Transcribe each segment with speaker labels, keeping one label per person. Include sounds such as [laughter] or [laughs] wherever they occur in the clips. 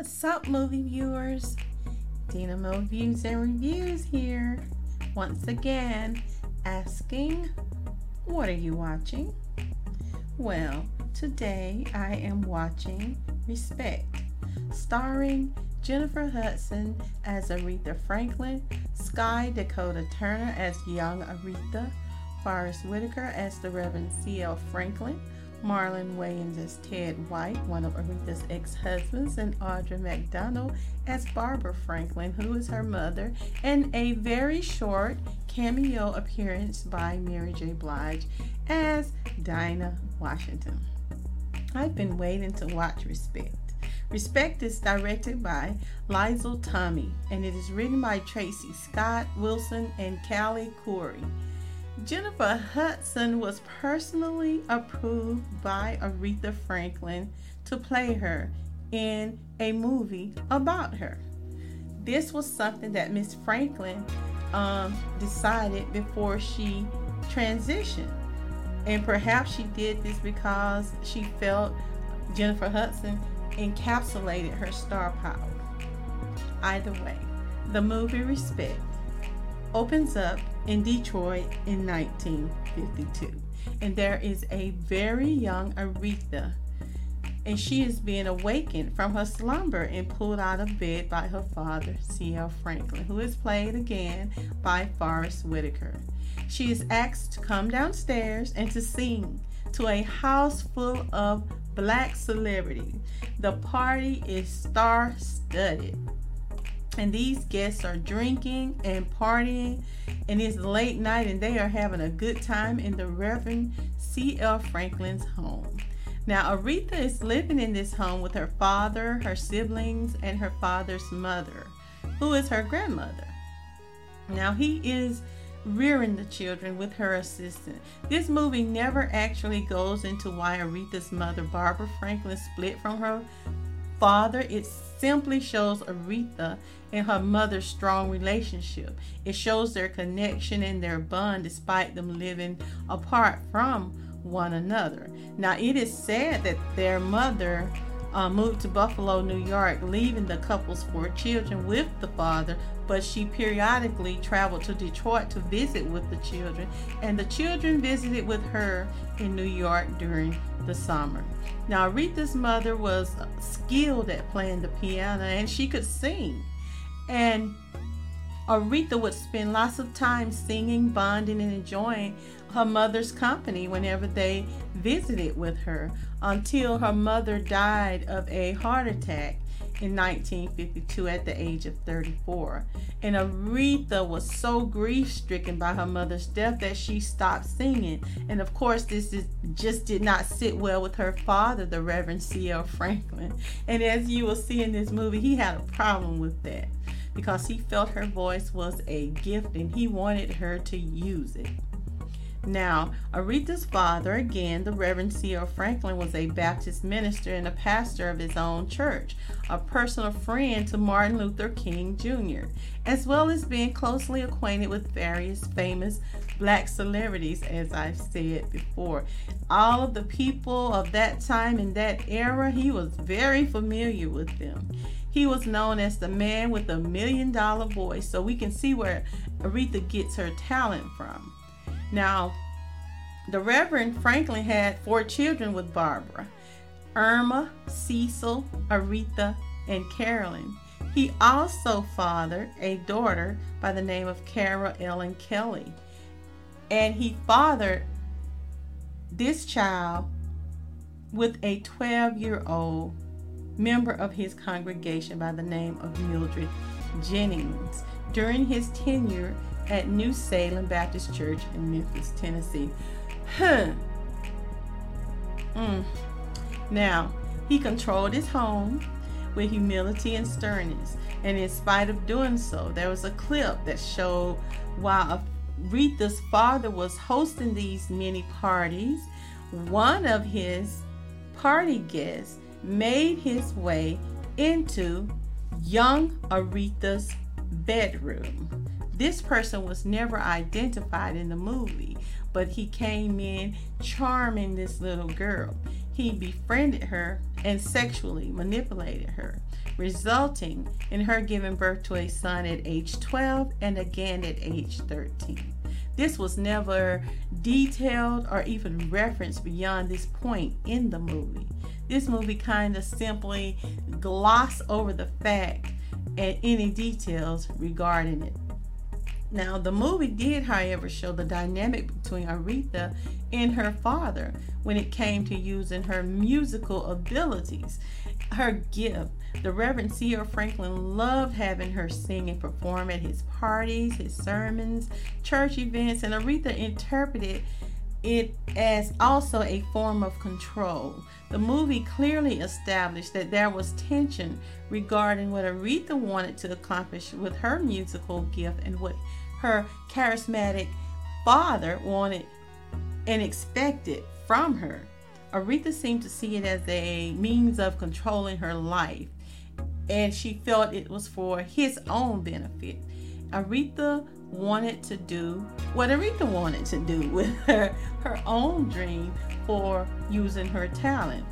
Speaker 1: What's up, movie viewers? Dynamo Views and Reviews here. Once again, asking, what are you watching? Well, today I am watching Respect, starring Jennifer Hudson as Aretha Franklin, Skye Dakota Turner as young Aretha, Forest Whitaker as the Reverend C.L. Franklin, Marlon Wayans as Ted White, one of Aretha's ex husbands, and Audra McDonald as Barbara Franklin, who is her mother, and a very short cameo appearance by Mary J. Blige as Dinah Washington. I've been waiting to watch Respect. Respect is directed by Liesl Tommy and it is written by Tracy Scott Wilson and Callie Khouri. Jennifer Hudson was personally approved by Aretha Franklin to play her in a movie about her. This was something that Miss Franklin um, decided before she transitioned. And perhaps she did this because she felt Jennifer Hudson encapsulated her star power. Either way, the movie Respect opens up in Detroit in 1952. And there is a very young Aretha, and she is being awakened from her slumber and pulled out of bed by her father, C.L. Franklin, who is played again by Forest Whitaker. She is asked to come downstairs and to sing to a house full of black celebrities. The party is star studded and these guests are drinking and partying and it's late night and they are having a good time in the Reverend C.L. Franklin's home. Now, Aretha is living in this home with her father, her siblings, and her father's mother, who is her grandmother. Now, he is rearing the children with her assistant. This movie never actually goes into why Aretha's mother, Barbara Franklin, split from her father. It simply shows Aretha and her mother's strong relationship. It shows their connection and their bond despite them living apart from one another. Now, it is said that their mother uh, moved to Buffalo, New York, leaving the couple's four children with the father, but she periodically traveled to Detroit to visit with the children, and the children visited with her in New York during the summer. Now, Aretha's mother was skilled at playing the piano and she could sing. And Aretha would spend lots of time singing, bonding, and enjoying her mother's company whenever they visited with her until her mother died of a heart attack in 1952 at the age of 34. And Aretha was so grief stricken by her mother's death that she stopped singing. And of course, this is, just did not sit well with her father, the Reverend C.L. Franklin. And as you will see in this movie, he had a problem with that because he felt her voice was a gift and he wanted her to use it. Now, Aretha's father, again, the Reverend C.L. Franklin, was a Baptist minister and a pastor of his own church, a personal friend to Martin Luther King Jr., as well as being closely acquainted with various famous black celebrities, as I've said before. All of the people of that time in that era, he was very familiar with them. He was known as the man with a million dollar voice, so we can see where Aretha gets her talent from. Now, the Reverend Franklin had four children with Barbara Erma, Cecil, Aretha, and Carolyn. He also fathered a daughter by the name of Cara Ellen Kelly. And he fathered this child with a 12 year old member of his congregation by the name of Mildred Jennings during his tenure at New Salem Baptist Church in Memphis, Tennessee. Huh. Mm. Now, he controlled his home with humility and sternness, and in spite of doing so, there was a clip that showed while Aretha's father was hosting these many parties, one of his party guests made his way into young Aretha's bedroom. This person was never identified in the movie, but he came in charming this little girl. He befriended her, and sexually manipulated her, resulting in her giving birth to a son at age 12 and again at age 13. This was never detailed or even referenced beyond this point in the movie. This movie kind of simply glossed over the fact and any details regarding it. Now, the movie did, however, show the dynamic between Aretha and her father when it came to using her musical abilities, her gift. The Reverend C.L. Franklin loved having her sing and perform at his parties, his sermons, church events, and Aretha interpreted it as also a form of control. The movie clearly established that there was tension regarding what Aretha wanted to accomplish with her musical gift and what her charismatic father wanted and expected from her. Aretha seemed to see it as a means of controlling her life, and she felt it was for his own benefit. Aretha wanted to do what Aretha wanted to do [laughs] with her, her own dream for using her talent.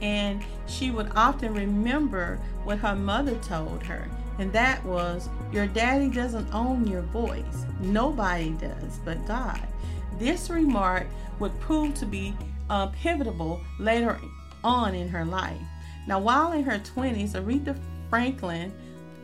Speaker 1: And she would often remember what her mother told her, and that was, Your daddy doesn't own your voice. Nobody does but God. This remark would prove to be uh, pivotal later on in her life. Now, while in her 20s, Aretha Franklin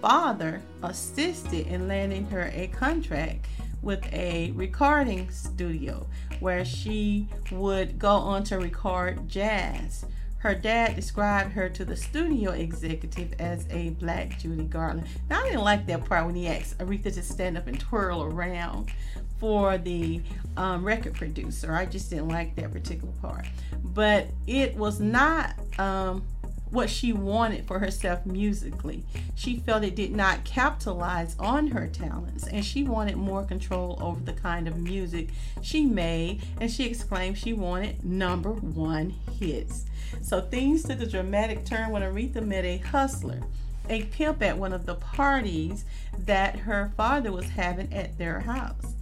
Speaker 1: father assisted in landing her a contract with a recording studio where she would go on to record jazz. Her dad described her to the studio executive as a black Judy Garland. Now, I didn't like that part when he asked Aretha to stand up and twirl around for the um, record producer. I just didn't like that particular part. But it was not um, what she wanted for herself musically. She felt it did not capitalize on her talents and she wanted more control over the kind of music she made. And she exclaimed she wanted number one hits. So things took a dramatic turn when Aretha met a hustler, a pimp at one of the parties that her father was having at their house.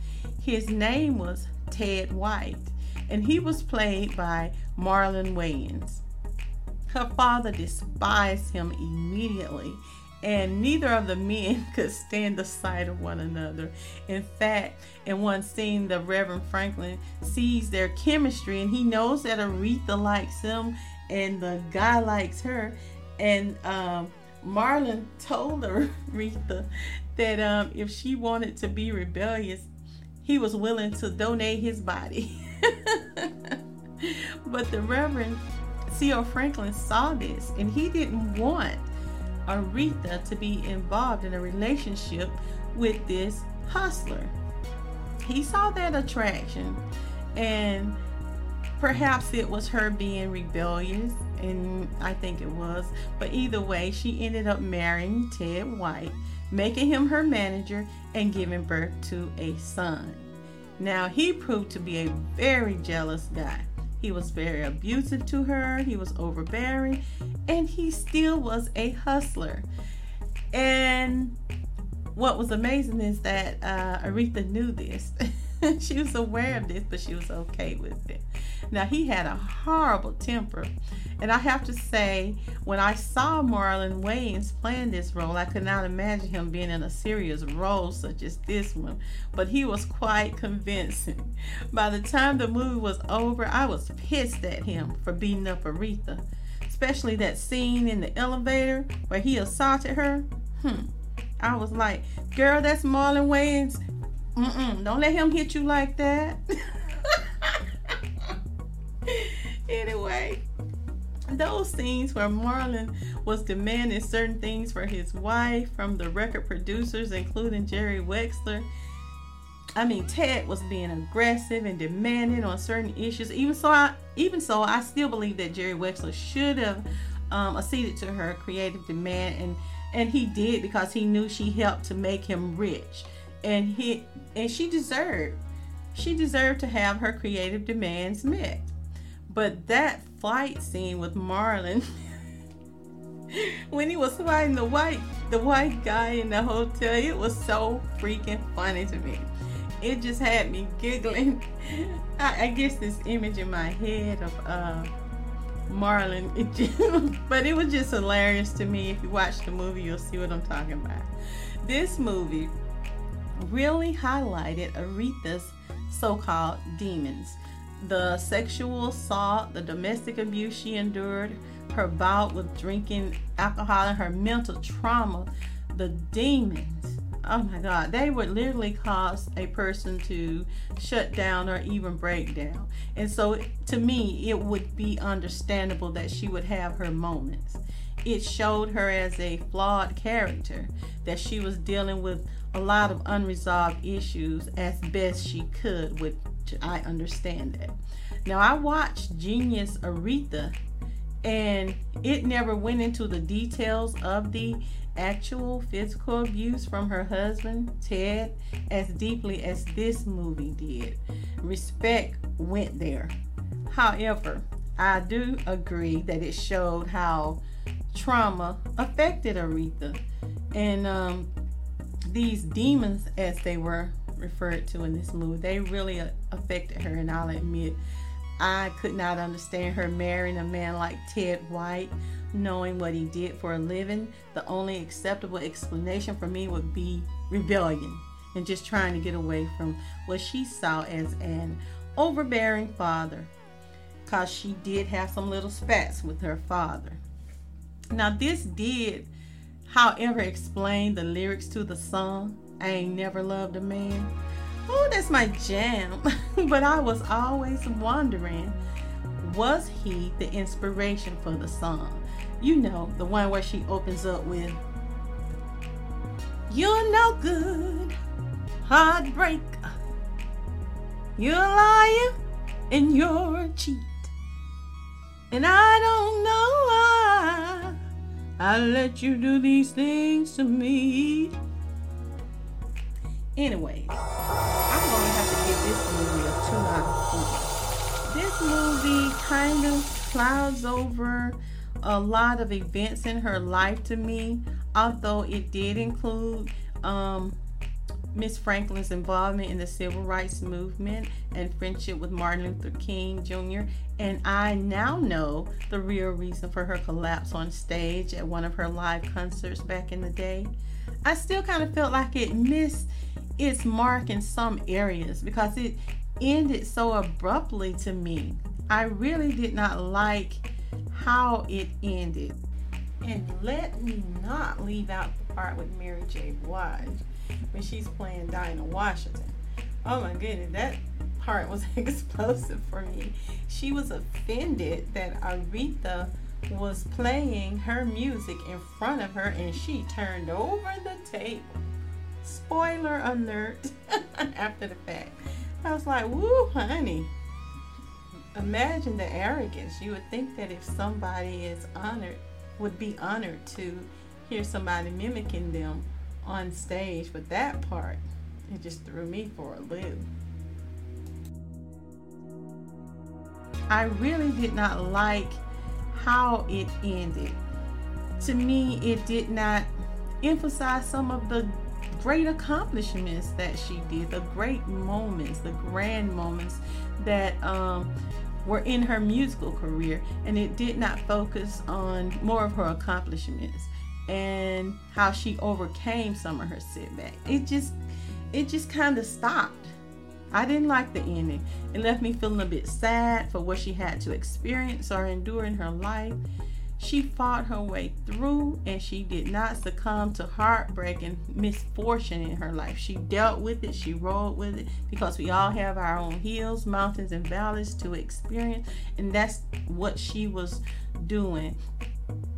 Speaker 1: His name was Ted White, and he was played by Marlon Wayans. Her father despised him immediately, and neither of the men [laughs] could stand the sight of one another. In fact, in one scene, the Reverend Franklin sees their chemistry and he knows that Aretha likes him and the guy likes her. And um, Marlon told [laughs] Aretha that um, if she wanted to be rebellious, he was willing to donate his body. [laughs] but the Reverend C.L. Franklin saw this and he didn't want Aretha to be involved in a relationship with this hustler. He saw that attraction and perhaps it was her being rebellious and I think it was, but either way, she ended up marrying Ted White, making him her manager and giving birth to a son. Now, he proved to be a very jealous guy. He was very abusive to her, he was overbearing, and he still was a hustler. And what was amazing is that uh, Aretha knew this. [laughs] she was aware of this, but she was okay with it. Now, he had a horrible temper. And I have to say, when I saw Marlon Wayans playing this role, I could not imagine him being in a serious role such as this one. But he was quite convincing. By the time the movie was over, I was pissed at him for beating up Aretha. Especially that scene in the elevator where he assaulted her. Hmm. I was like, girl, that's Marlon Wayans. Mm-mm, don't let him hit you like that. [laughs] anyway, those scenes where Marlon was demanding certain things for his wife from the record producers, including Jerry Wexler. I mean, Ted was being aggressive and demanding on certain issues. Even so, I, even so, I still believe that Jerry Wexler should have um, acceded to her creative demand, and and he did because he knew she helped to make him rich, and he and she deserved she deserved to have her creative demands met. But that fight scene with Marlon [laughs] when he was fighting the white the white guy in the hotel, it was so freaking funny to me. It just had me giggling. [laughs] I, I guess this image in my head of uh, Marlon. It just, [laughs] but it was just hilarious to me. If you watch the movie, you'll see what I'm talking about. This movie really highlighted Aretha's so called demons. The sexual assault, the domestic abuse she endured, her bout with drinking alcohol, and her mental trauma, the demons oh my god they would literally cause a person to shut down or even break down. And so to me it would be understandable that she would have her moments. It showed her as a flawed character that she was dealing with a lot of unresolved issues as best she could i understand that now i watched genius aretha and it never went into the details of the actual physical abuse from her husband, Ted, as deeply as this movie did. Respect went there. However, I do agree that it showed how trauma affected Aretha. And um, these demons, as they were referred to in this movie, they really uh, affected her. And I'll admit, I could not understand her marrying a man like Ted White knowing what he did for a living, the only acceptable explanation for me would be rebellion and just trying to get away from what she saw as an overbearing father. Because she did have some little spats with her father. Now, this did, however, explain the lyrics to the song, I Ain't Never Loved a Man. Oh, that's my jam. [laughs] but I was always wondering was he the inspiration for the song? You know, the one where she opens up with, You're no good, heartbreak. You're a liar and you're a cheat. And I don't know why I let you do these things to me. Anyways, I'm going to have to give this movie a 2 out of 4. This movie kind of clouds over a lot of events in her life to me, although it did include um, Miss Franklin's involvement in the civil rights movement and friendship with Martin Luther King Jr. And I now know the real reason for her collapse on stage at one of her live concerts back in the day. I still kind of felt like it missed its mark in some areas because it ended so abruptly to me. I really did not like how it ended. And let me not leave out the part with Mary J. Blige when she's playing Dinah Washington. Oh my goodness, that part was [laughs] explosive for me. She was offended that Aretha was playing her music in front of her and she turned over the table. Spoiler alert [laughs] after the fact. I was like, woo, honey, imagine the arrogance. You would think that if somebody is honored, would be honored to hear somebody mimicking them on stage, but that part, it just threw me for a loop. I really did not like how it ended. To me, it did not emphasize some of the great accomplishments that she did, the great moments, the grand moments that um, were in her musical career, and it did not focus on more of her accomplishments and how she overcame some of her setbacks. It just, it just kind of stopped. I didn't like the ending. It left me feeling a bit sad for what she had to experience or endure in her life she fought her way through and she did not succumb to heartbreak and misfortune in her life. She dealt with it, she rolled with it because we all have our own hills, mountains, and valleys to experience, and that's what she was doing.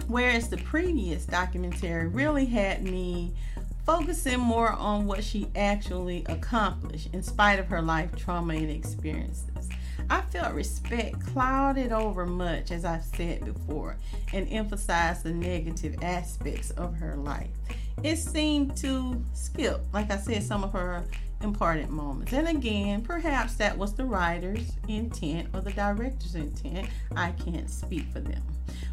Speaker 1: Whereas the previous documentary really had me focusing more on what she actually accomplished in spite of her life trauma and experiences. I felt respect clouded over much, as I've said before, and emphasized the negative aspects of her life. It seemed to skip, like I said, some of her important moments. And again, perhaps that was the writer's intent or the director's intent. I can't speak for them.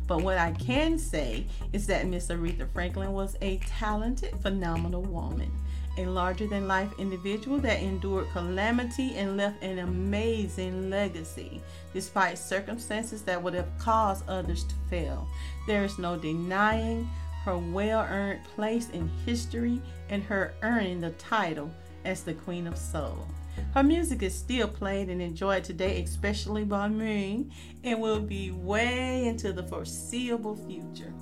Speaker 1: But what I can say is that Miss Aretha Franklin was a talented, phenomenal woman a larger than life individual that endured calamity and left an amazing legacy, despite circumstances that would have caused others to fail. There is no denying her well earned place in history and her earning the title as the Queen of Soul. Her music is still played and enjoyed today, especially by me, and will be way into the foreseeable future.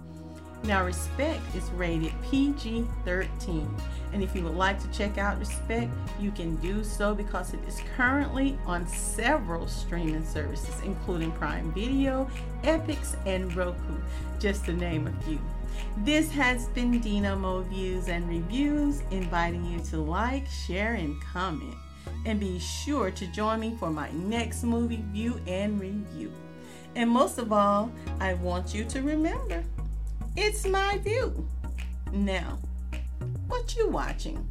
Speaker 1: Now, Respect is rated PG 13, and if you would like to check out Respect, you can do so because it is currently on several streaming services, including Prime Video, Epix, and Roku, just to name a few. This has been Dina Mo Views and Reviews, inviting you to like, share, and comment. And be sure to join me for my next movie view and review. And most of all, I want you to remember it's my view. Now, what you watching?